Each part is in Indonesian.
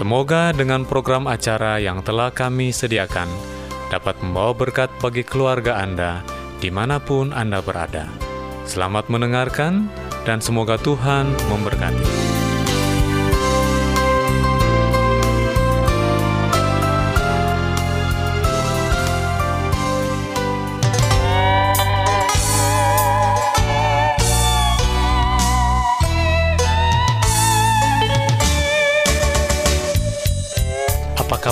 Semoga dengan program acara yang telah kami sediakan dapat membawa berkat bagi keluarga Anda di mana pun Anda berada. Selamat mendengarkan dan semoga Tuhan memberkati.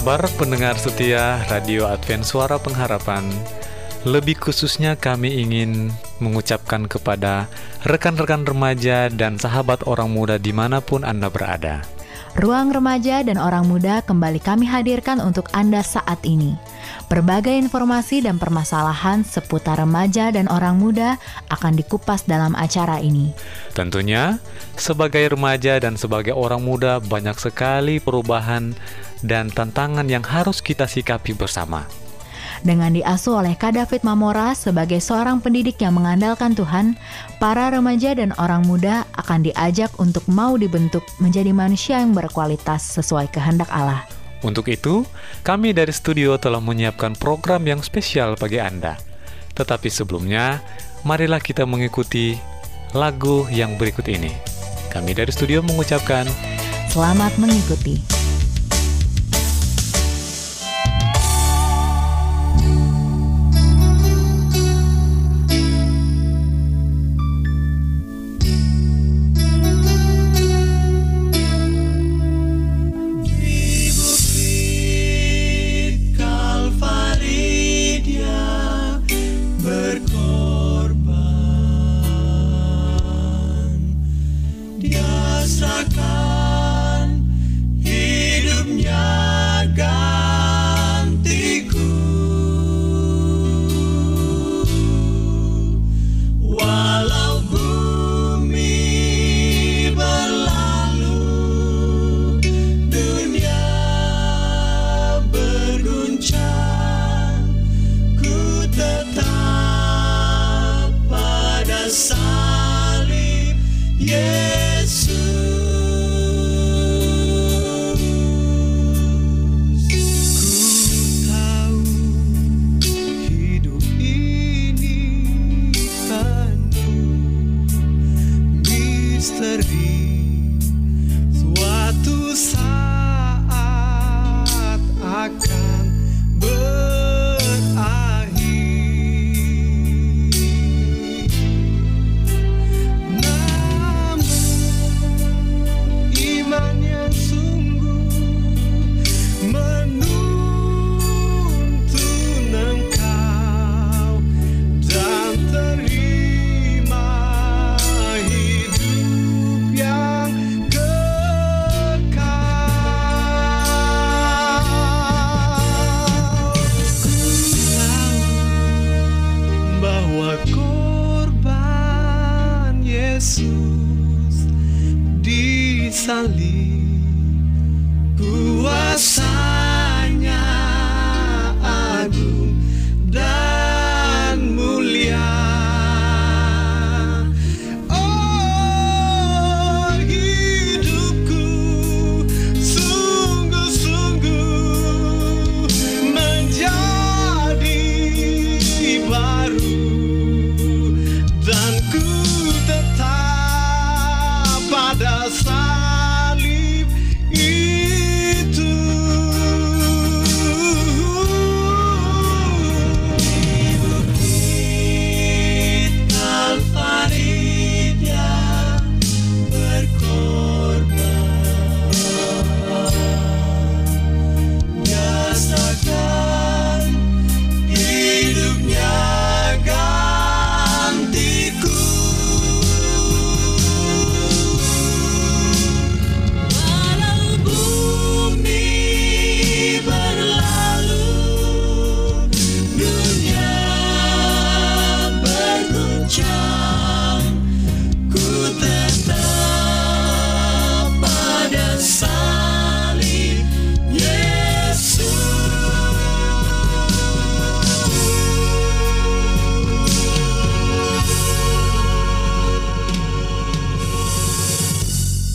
Kabar pendengar setia Radio Advent Suara Pengharapan? Lebih khususnya kami ingin mengucapkan kepada rekan-rekan remaja dan sahabat orang muda di mana pun Anda berada. Ruang remaja dan orang muda kembali kami hadirkan untuk Anda saat ini. Berbagai informasi dan permasalahan seputar remaja dan orang muda akan dikupas dalam acara ini. Tentunya, sebagai remaja dan sebagai orang muda, banyak sekali perubahan dan tantangan yang harus kita sikapi bersama. Dengan diasuh oleh Kak David Mamora sebagai seorang pendidik yang mengandalkan Tuhan, para remaja dan orang muda akan diajak untuk mau dibentuk menjadi manusia yang berkualitas sesuai kehendak Allah. Untuk itu, kami dari studio telah menyiapkan program yang spesial bagi Anda. Tetapi sebelumnya, marilah kita mengikuti lagu yang berikut ini. Kami dari studio mengucapkan Selamat mengikuti.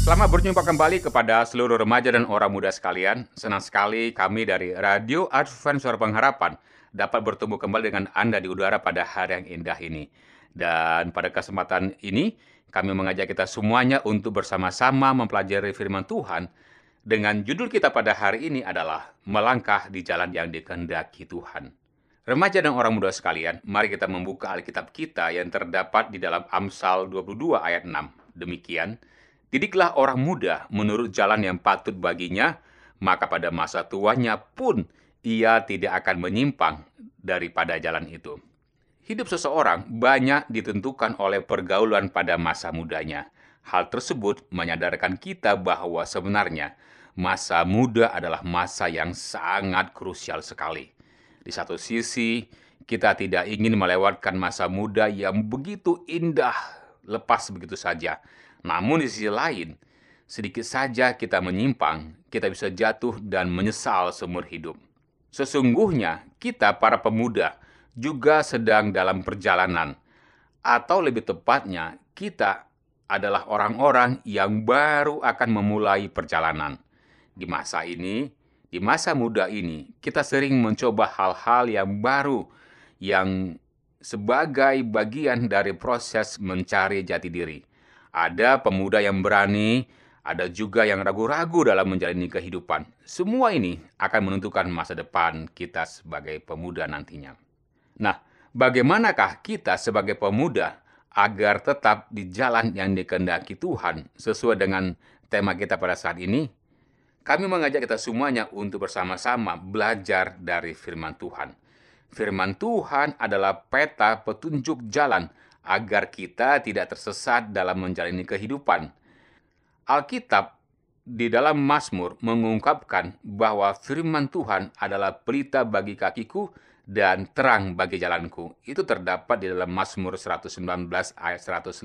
Selamat berjumpa kembali kepada seluruh remaja dan orang muda sekalian. Senang sekali kami dari Radio Advent Suara Pengharapan dapat bertemu kembali dengan Anda di udara pada hari yang indah ini. Dan pada kesempatan ini, kami mengajak kita semuanya untuk bersama-sama mempelajari firman Tuhan dengan judul kita pada hari ini adalah Melangkah di Jalan yang Dikehendaki Tuhan. Remaja dan orang muda sekalian, mari kita membuka Alkitab kita yang terdapat di dalam Amsal 22 ayat 6. Demikian, Didiklah orang muda menurut jalan yang patut baginya, maka pada masa tuanya pun ia tidak akan menyimpang daripada jalan itu. Hidup seseorang banyak ditentukan oleh pergaulan pada masa mudanya. Hal tersebut menyadarkan kita bahwa sebenarnya masa muda adalah masa yang sangat krusial sekali. Di satu sisi, kita tidak ingin melewatkan masa muda yang begitu indah lepas begitu saja namun di sisi lain, sedikit saja kita menyimpang, kita bisa jatuh dan menyesal seumur hidup. Sesungguhnya kita para pemuda juga sedang dalam perjalanan, atau lebih tepatnya kita adalah orang-orang yang baru akan memulai perjalanan. Di masa ini, di masa muda ini, kita sering mencoba hal-hal yang baru yang sebagai bagian dari proses mencari jati diri. Ada pemuda yang berani, ada juga yang ragu-ragu dalam menjalani kehidupan. Semua ini akan menentukan masa depan kita sebagai pemuda nantinya. Nah, bagaimanakah kita sebagai pemuda agar tetap di jalan yang dikehendaki Tuhan sesuai dengan tema kita pada saat ini? Kami mengajak kita semuanya untuk bersama-sama belajar dari firman Tuhan. Firman Tuhan adalah peta petunjuk jalan agar kita tidak tersesat dalam menjalani kehidupan. Alkitab di dalam Mazmur mengungkapkan bahwa firman Tuhan adalah pelita bagi kakiku dan terang bagi jalanku. Itu terdapat di dalam Mazmur 119 ayat 105.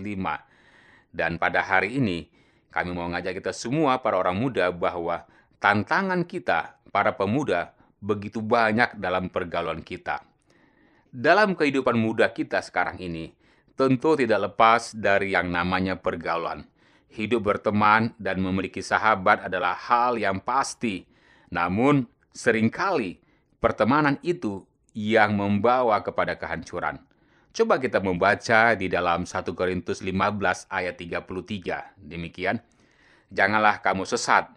Dan pada hari ini, kami mau ngajak kita semua para orang muda bahwa tantangan kita, para pemuda, begitu banyak dalam pergaulan kita. Dalam kehidupan muda kita sekarang ini, tentu tidak lepas dari yang namanya pergaulan. Hidup berteman dan memiliki sahabat adalah hal yang pasti. Namun, sering kali pertemanan itu yang membawa kepada kehancuran. Coba kita membaca di dalam 1 Korintus 15 ayat 33. Demikian, janganlah kamu sesat.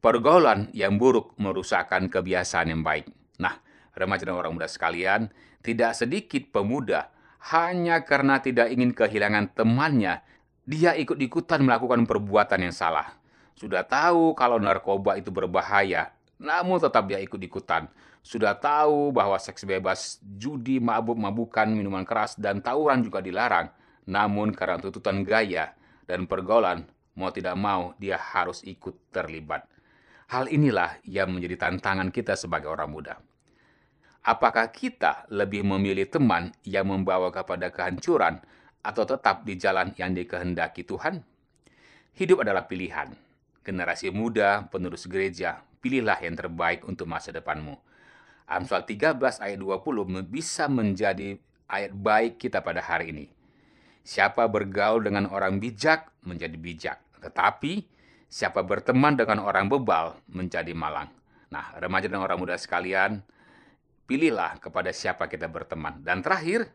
Pergaulan yang buruk merusakkan kebiasaan yang baik. Nah, remaja dan orang muda sekalian, tidak sedikit pemuda hanya karena tidak ingin kehilangan temannya, dia ikut-ikutan melakukan perbuatan yang salah. Sudah tahu kalau narkoba itu berbahaya, namun tetap dia ikut-ikutan. Sudah tahu bahwa seks bebas, judi, mabuk-mabukan, minuman keras, dan tawuran juga dilarang. Namun karena tuntutan gaya dan pergaulan, mau tidak mau dia harus ikut terlibat. Hal inilah yang menjadi tantangan kita sebagai orang muda. Apakah kita lebih memilih teman yang membawa kepada kehancuran atau tetap di jalan yang dikehendaki Tuhan? Hidup adalah pilihan. Generasi muda, penerus gereja, pilihlah yang terbaik untuk masa depanmu. Amsal 13 ayat 20 bisa menjadi ayat baik kita pada hari ini. Siapa bergaul dengan orang bijak menjadi bijak, tetapi siapa berteman dengan orang bebal menjadi malang. Nah, remaja dan orang muda sekalian, pilihlah kepada siapa kita berteman. Dan terakhir,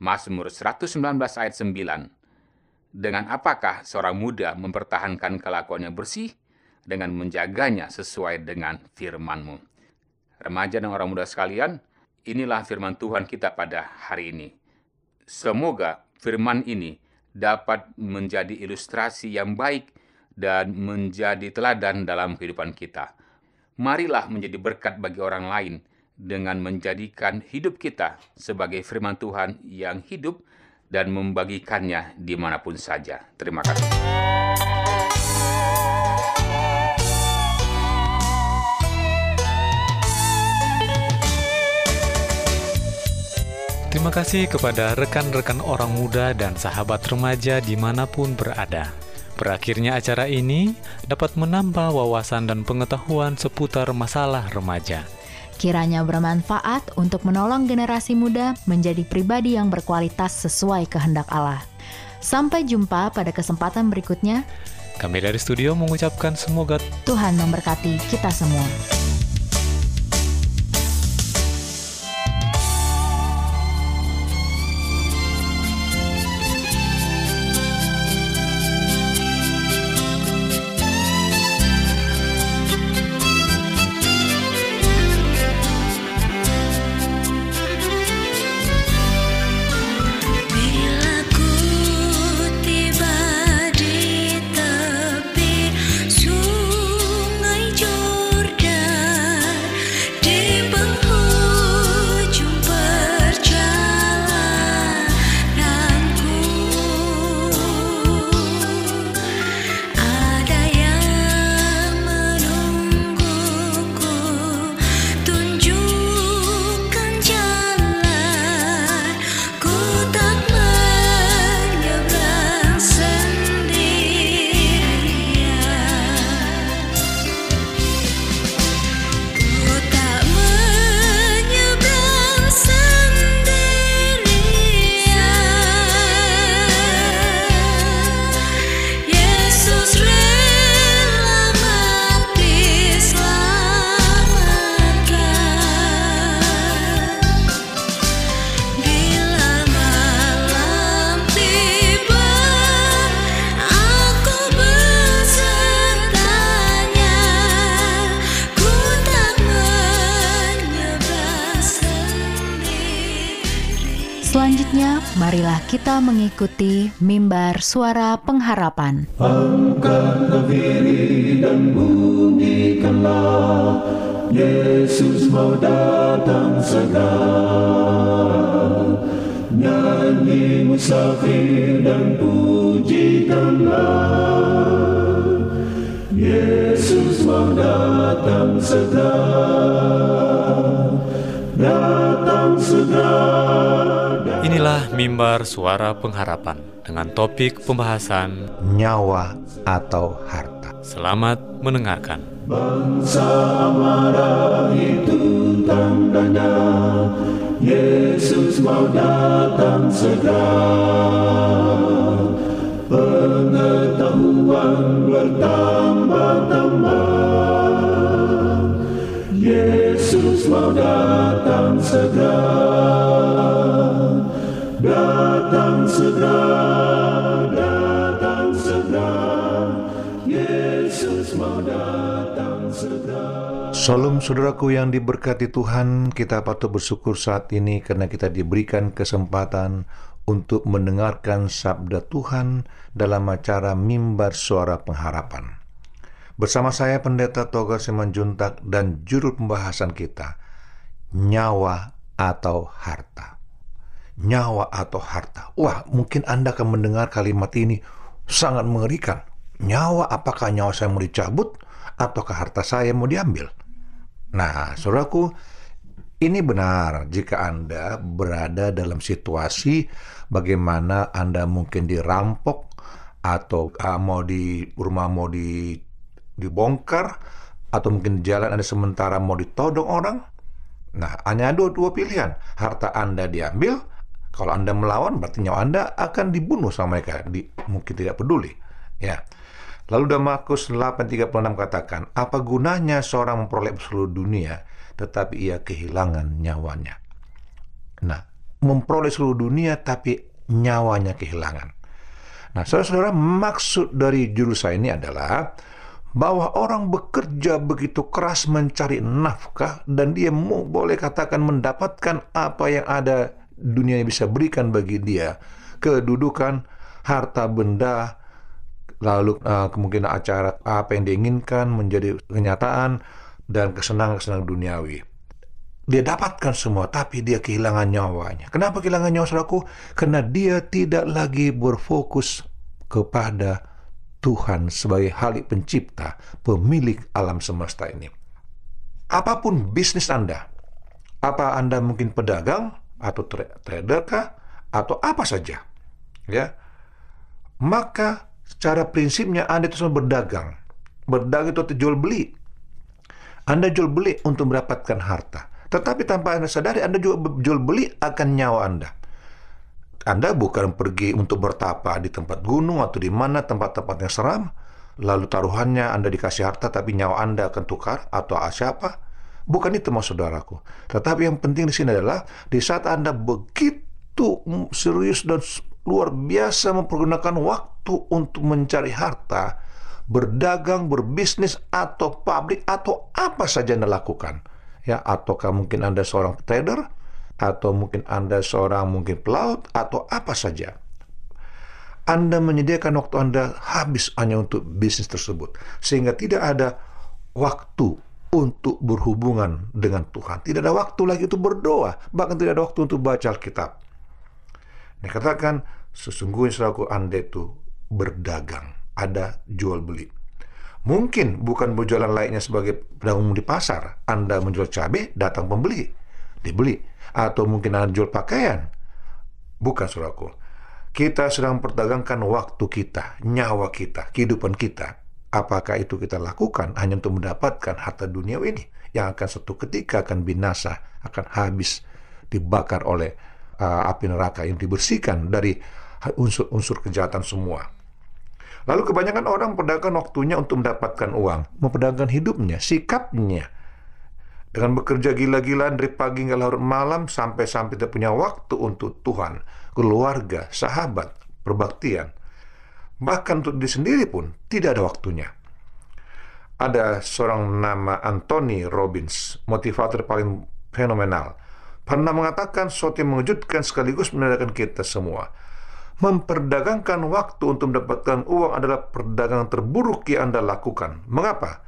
Mazmur 119 ayat 9. Dengan apakah seorang muda mempertahankan kelakuannya bersih dengan menjaganya sesuai dengan firman-Mu. Remaja dan orang muda sekalian, inilah firman Tuhan kita pada hari ini. Semoga firman ini dapat menjadi ilustrasi yang baik dan menjadi teladan dalam kehidupan kita. Marilah menjadi berkat bagi orang lain dengan menjadikan hidup kita sebagai firman Tuhan yang hidup dan membagikannya di mana pun saja. Terima kasih. Terima kasih kepada rekan-rekan orang muda dan sahabat remaja di mana pun berada. Berakhirnya acara ini dapat menambah wawasan dan pengetahuan seputar masalah remaja. Kiranya bermanfaat untuk menolong generasi muda menjadi pribadi yang berkualitas sesuai kehendak Allah. Sampai jumpa pada kesempatan berikutnya. Kami dari studio mengucapkan semoga Tuhan memberkati kita semua. Marilah kita mengikuti mimbar suara pengharapan. Yesus mau datang segera. Nyanyi musafir dan pujikanlah Yesus mau datang segera. Datang segera Inilah mimbar suara pengharapan dengan topik pembahasan nyawa atau harta. Selamat mendengarkan. Bangsa marah itu tandanya Yesus mau datang segera Pengetahuan bertambah-tambah Yesus mau datang segera Salam saudaraku yang diberkati Tuhan, kita patut bersyukur saat ini karena kita diberikan kesempatan untuk mendengarkan sabda Tuhan dalam acara mimbar suara pengharapan. Bersama saya Pendeta Toga Simanjuntak dan judul pembahasan kita, Nyawa atau Harta. Nyawa atau harta. Wah, mungkin Anda akan mendengar kalimat ini sangat mengerikan. Nyawa, apakah nyawa saya mau dicabut ataukah harta saya mau diambil? Nah, saudaraku, ini benar jika Anda berada dalam situasi bagaimana Anda mungkin dirampok atau ah, mau di rumah mau di dibongkar atau mungkin jalan Anda sementara mau ditodong orang. Nah, hanya dua, dua pilihan. Harta Anda diambil, kalau Anda melawan berarti nyawa Anda akan dibunuh sama mereka. Di, mungkin tidak peduli. Ya. Lalu dalam Markus 8:36 katakan, apa gunanya seorang memperoleh seluruh dunia tetapi ia kehilangan nyawanya. Nah, memperoleh seluruh dunia tapi nyawanya kehilangan. Nah, saudara-saudara, maksud dari judul saya ini adalah bahwa orang bekerja begitu keras mencari nafkah dan dia mau boleh katakan mendapatkan apa yang ada dunia yang bisa berikan bagi dia kedudukan harta benda lalu uh, kemungkinan acara apa yang diinginkan menjadi kenyataan dan kesenangan-kesenangan duniawi. Dia dapatkan semua tapi dia kehilangan nyawanya. Kenapa kehilangan nyawa saudaraku? Karena dia tidak lagi berfokus kepada Tuhan sebagai Halik pencipta, pemilik alam semesta ini. Apa pun bisnis Anda, apa Anda mungkin pedagang atau tra- trader kah atau apa saja, ya, maka secara prinsipnya Anda itu semua berdagang. Berdagang itu jual beli. Anda jual beli untuk mendapatkan harta. Tetapi tanpa Anda sadari, Anda juga jual beli akan nyawa Anda. Anda bukan pergi untuk bertapa di tempat gunung atau di mana tempat-tempat yang seram, lalu taruhannya Anda dikasih harta tapi nyawa Anda akan tukar atau siapa? Bukan itu maksud saudaraku. Tetapi yang penting di sini adalah di saat Anda begitu serius dan luar biasa mempergunakan waktu untuk mencari harta, berdagang, berbisnis atau pabrik atau apa saja Anda lakukan. Ya, ataukah mungkin Anda seorang trader atau mungkin Anda seorang mungkin pelaut atau apa saja. Anda menyediakan waktu Anda habis hanya untuk bisnis tersebut sehingga tidak ada waktu untuk berhubungan dengan Tuhan. Tidak ada waktu lagi untuk berdoa, bahkan tidak ada waktu untuk baca Alkitab. Dikatakan sesungguhnya saudaraku Anda itu berdagang, ada jual beli. Mungkin bukan berjualan lainnya sebagai pedagang di pasar. Anda menjual cabai, datang pembeli, dibeli. Atau mungkin Anda jual pakaian. Bukan saudaraku. Kita sedang memperdagangkan waktu kita, nyawa kita, kehidupan kita Apakah itu kita lakukan hanya untuk mendapatkan harta dunia ini yang akan satu ketika akan binasa, akan habis dibakar oleh uh, api neraka yang dibersihkan dari unsur-unsur kejahatan semua. Lalu kebanyakan orang memperdayakan waktunya untuk mendapatkan uang, memperdagangkan hidupnya, sikapnya. Dengan bekerja gila-gilaan dari pagi hingga larut malam sampai-sampai tidak punya waktu untuk Tuhan, keluarga, sahabat, perbaktian. Bahkan untuk diri sendiri pun tidak ada waktunya. Ada seorang nama Anthony Robbins, motivator paling fenomenal, pernah mengatakan sesuatu yang mengejutkan sekaligus menandakan kita semua. Memperdagangkan waktu untuk mendapatkan uang adalah perdagangan terburuk yang Anda lakukan. Mengapa?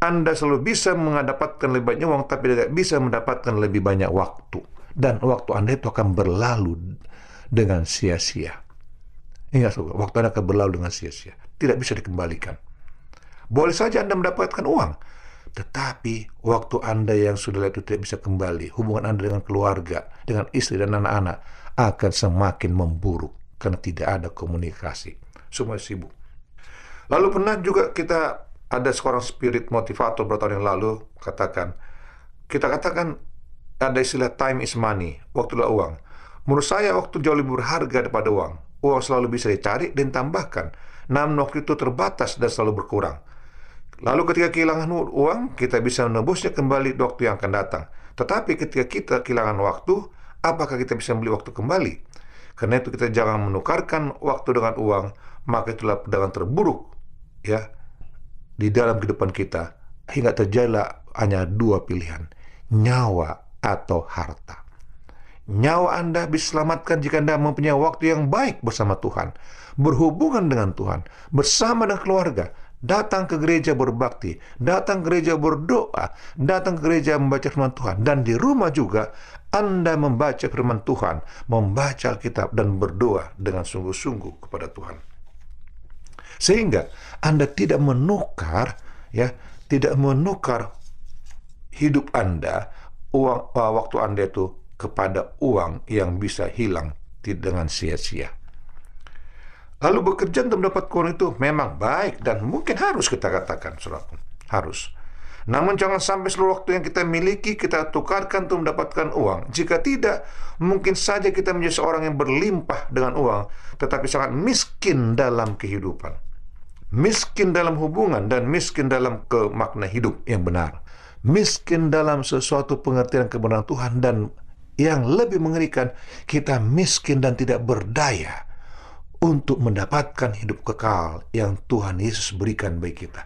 Anda selalu bisa mendapatkan lebih banyak uang, tapi tidak bisa mendapatkan lebih banyak waktu. Dan waktu Anda itu akan berlalu dengan sia-sia. Ingat, waktu Anda akan berlalu dengan sia-sia. Tidak bisa dikembalikan. Boleh saja Anda mendapatkan uang, tetapi waktu Anda yang sudah itu tidak bisa kembali, hubungan Anda dengan keluarga, dengan istri dan anak-anak akan semakin memburuk karena tidak ada komunikasi. Semua sibuk. Lalu pernah juga kita ada seorang spirit motivator beberapa tahun yang lalu katakan, kita katakan ada istilah time is money, waktu adalah uang. Menurut saya waktu jauh lebih berharga daripada uang. Uang selalu bisa dicari dan tambahkan. Namun waktu itu terbatas dan selalu berkurang. Lalu ketika kehilangan uang, kita bisa menebusnya kembali di waktu yang akan datang. Tetapi ketika kita kehilangan waktu, apakah kita bisa membeli waktu kembali? Karena itu kita jangan menukarkan waktu dengan uang, maka itulah pedagang terburuk ya di dalam kehidupan kita hingga terjadilah hanya dua pilihan, nyawa atau harta. Nyawa Anda bisa selamatkan jika Anda mempunyai waktu yang baik bersama Tuhan, berhubungan dengan Tuhan, bersama dengan keluarga, datang ke gereja berbakti, datang ke gereja berdoa, datang ke gereja membaca firman Tuhan, dan di rumah juga Anda membaca firman Tuhan, membaca Alkitab dan berdoa dengan sungguh-sungguh kepada Tuhan. Sehingga Anda tidak menukar ya, tidak menukar hidup Anda uang uh, waktu Anda itu kepada uang yang bisa hilang dengan sia-sia. Lalu bekerja untuk mendapat uang itu memang baik dan mungkin harus kita katakan, saudara. Harus. Namun jangan sampai seluruh waktu yang kita miliki kita tukarkan untuk mendapatkan uang. Jika tidak, mungkin saja kita menjadi seorang yang berlimpah dengan uang, tetapi sangat miskin dalam kehidupan. Miskin dalam hubungan dan miskin dalam kemakna hidup yang benar. Miskin dalam sesuatu pengertian kebenaran Tuhan dan yang lebih mengerikan, kita miskin dan tidak berdaya untuk mendapatkan hidup kekal yang Tuhan Yesus berikan bagi kita.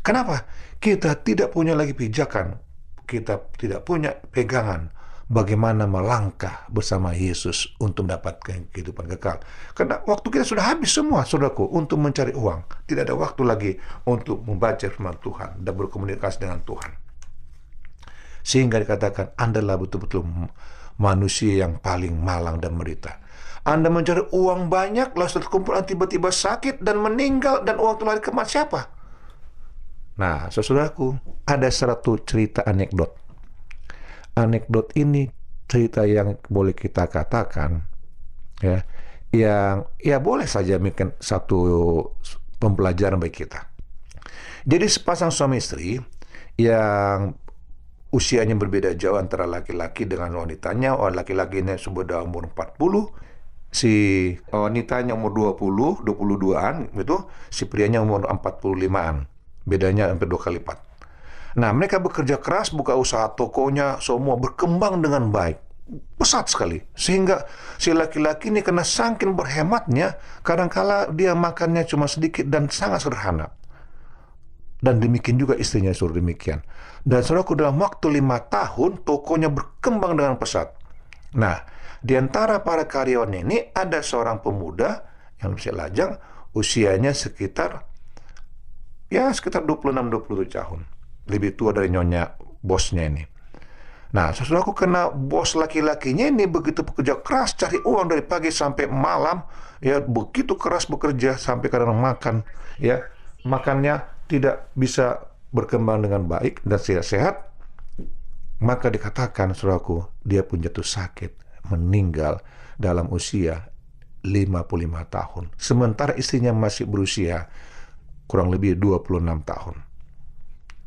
Kenapa? Kita tidak punya lagi pijakan, kita tidak punya pegangan bagaimana melangkah bersama Yesus untuk mendapatkan kehidupan kekal. Karena waktu kita sudah habis semua, saudaraku, untuk mencari uang. Tidak ada waktu lagi untuk membaca firman Tuhan dan berkomunikasi dengan Tuhan. Sehingga dikatakan, Anda betul-betul manusia yang paling malang dan merita. Anda mencari uang banyak, lalu setelah kumpulan tiba-tiba sakit dan meninggal, dan uang itu lari ke siapa? Nah, saudaraku, ada satu cerita anekdot. Anekdot ini cerita yang boleh kita katakan, ya, yang ya boleh saja mungkin satu pembelajaran bagi kita. Jadi sepasang suami istri yang usianya berbeda jauh antara laki-laki dengan wanitanya. Oh, laki-laki ini sudah umur 40, si wanitanya umur 20, 22-an itu, si prianya umur 45-an. Bedanya hampir dua kali lipat. Nah, mereka bekerja keras, buka usaha tokonya, semua berkembang dengan baik. Pesat sekali. Sehingga si laki-laki ini kena sangkin berhematnya, kadangkala dia makannya cuma sedikit dan sangat sederhana. Dan demikian juga istrinya suruh demikian. Dan saudaraku dalam waktu lima tahun, tokonya berkembang dengan pesat. Nah, di antara para karyawan ini ada seorang pemuda yang bisa lajang, usianya sekitar ya sekitar 26-27 tahun. Lebih tua dari nyonya bosnya ini. Nah, saudaraku kena bos laki-lakinya ini begitu bekerja keras cari uang dari pagi sampai malam, ya begitu keras bekerja sampai kadang makan, ya makannya tidak bisa berkembang dengan baik dan sehat-sehat, maka dikatakan saudaraku dia pun jatuh sakit, meninggal dalam usia 55 tahun. Sementara istrinya masih berusia kurang lebih 26 tahun.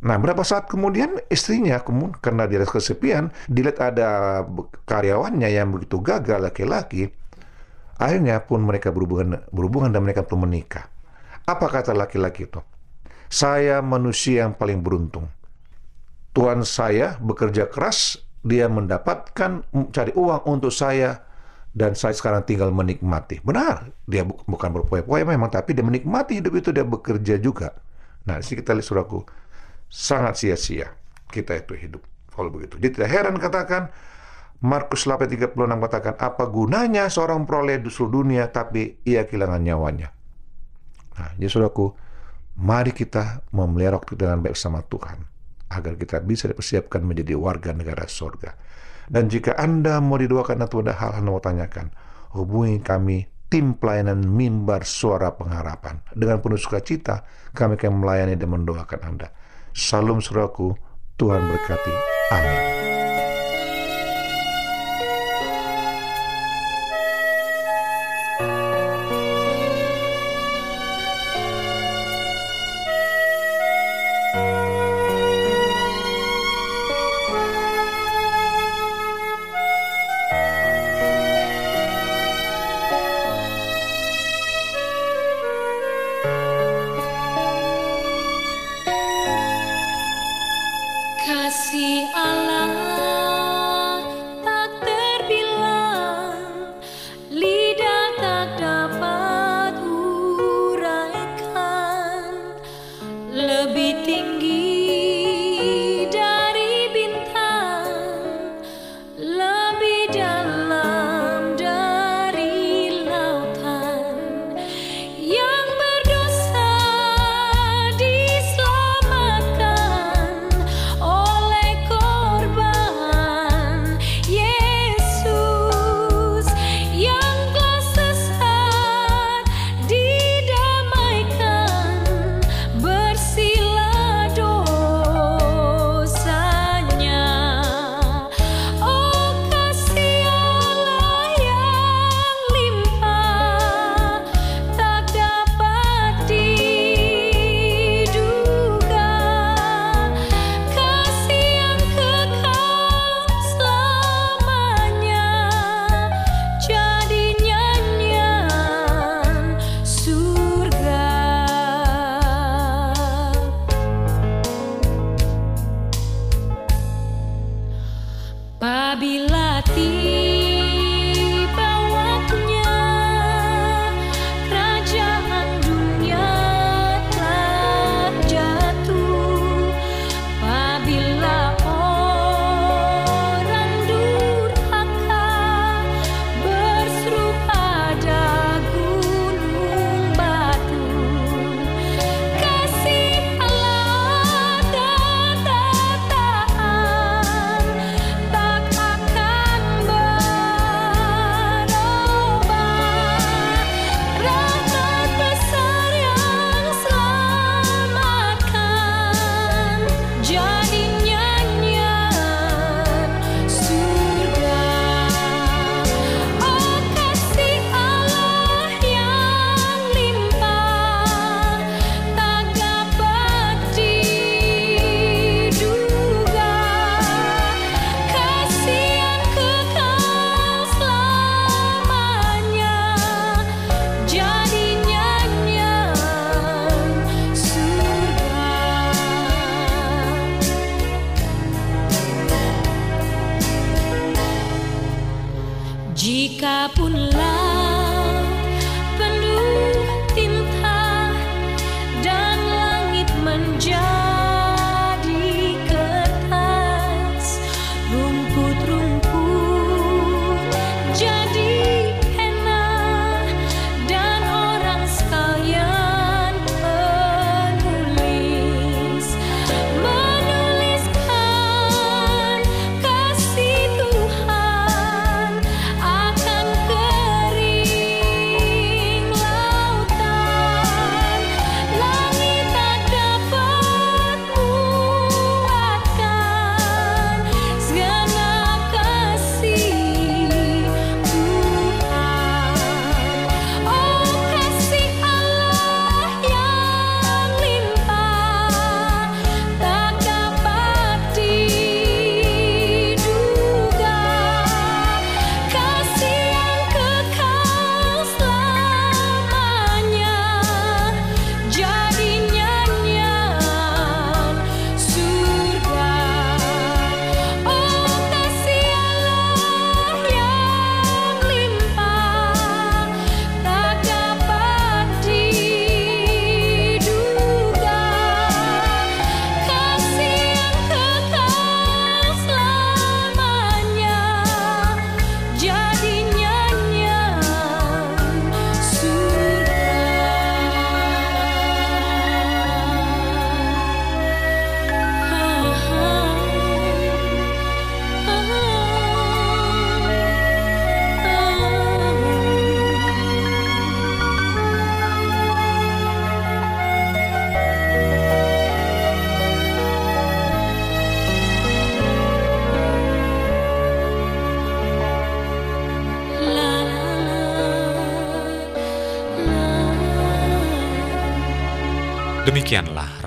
Nah, berapa saat kemudian istrinya kemudian karena dia kesepian, dilihat ada karyawannya yang begitu gagal laki-laki, akhirnya pun mereka berhubungan berhubungan dan mereka pun menikah. Apa kata laki-laki itu? Saya manusia yang paling beruntung. Tuhan saya bekerja keras, dia mendapatkan cari uang untuk saya dan saya sekarang tinggal menikmati. Benar, dia bu- bukan berpoya-poya memang, tapi dia menikmati hidup itu dia bekerja juga. Nah, sini kita lihat suraku, sangat sia-sia kita itu hidup kalau begitu. Jadi tidak heran katakan Markus 8:36 katakan apa gunanya seorang peroleh di seluruh dunia tapi ia kehilangan nyawanya. Nah, jadi saudaraku, mari kita memelihara waktu dengan baik sama Tuhan agar kita bisa dipersiapkan menjadi warga negara sorga. Dan jika Anda mau didoakan atau ada hal Anda mau tanyakan, hubungi kami tim pelayanan mimbar suara pengharapan. Dengan penuh sukacita, kami akan melayani dan mendoakan Anda. Salam suraku, Tuhan berkati. Amin.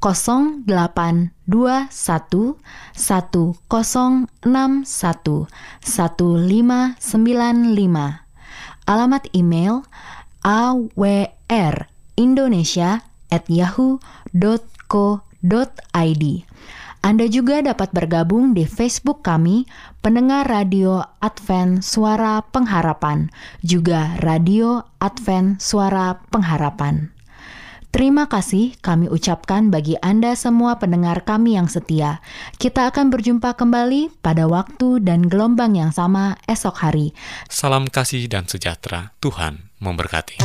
0821 1061 1595. Alamat email awrindonesia@yahoo.co.id. Anda juga dapat bergabung di Facebook kami, pendengar radio Advent Suara Pengharapan, juga radio Advent Suara Pengharapan. Terima kasih kami ucapkan bagi Anda semua pendengar kami yang setia. Kita akan berjumpa kembali pada waktu dan gelombang yang sama esok hari. Salam kasih dan sejahtera. Tuhan memberkati.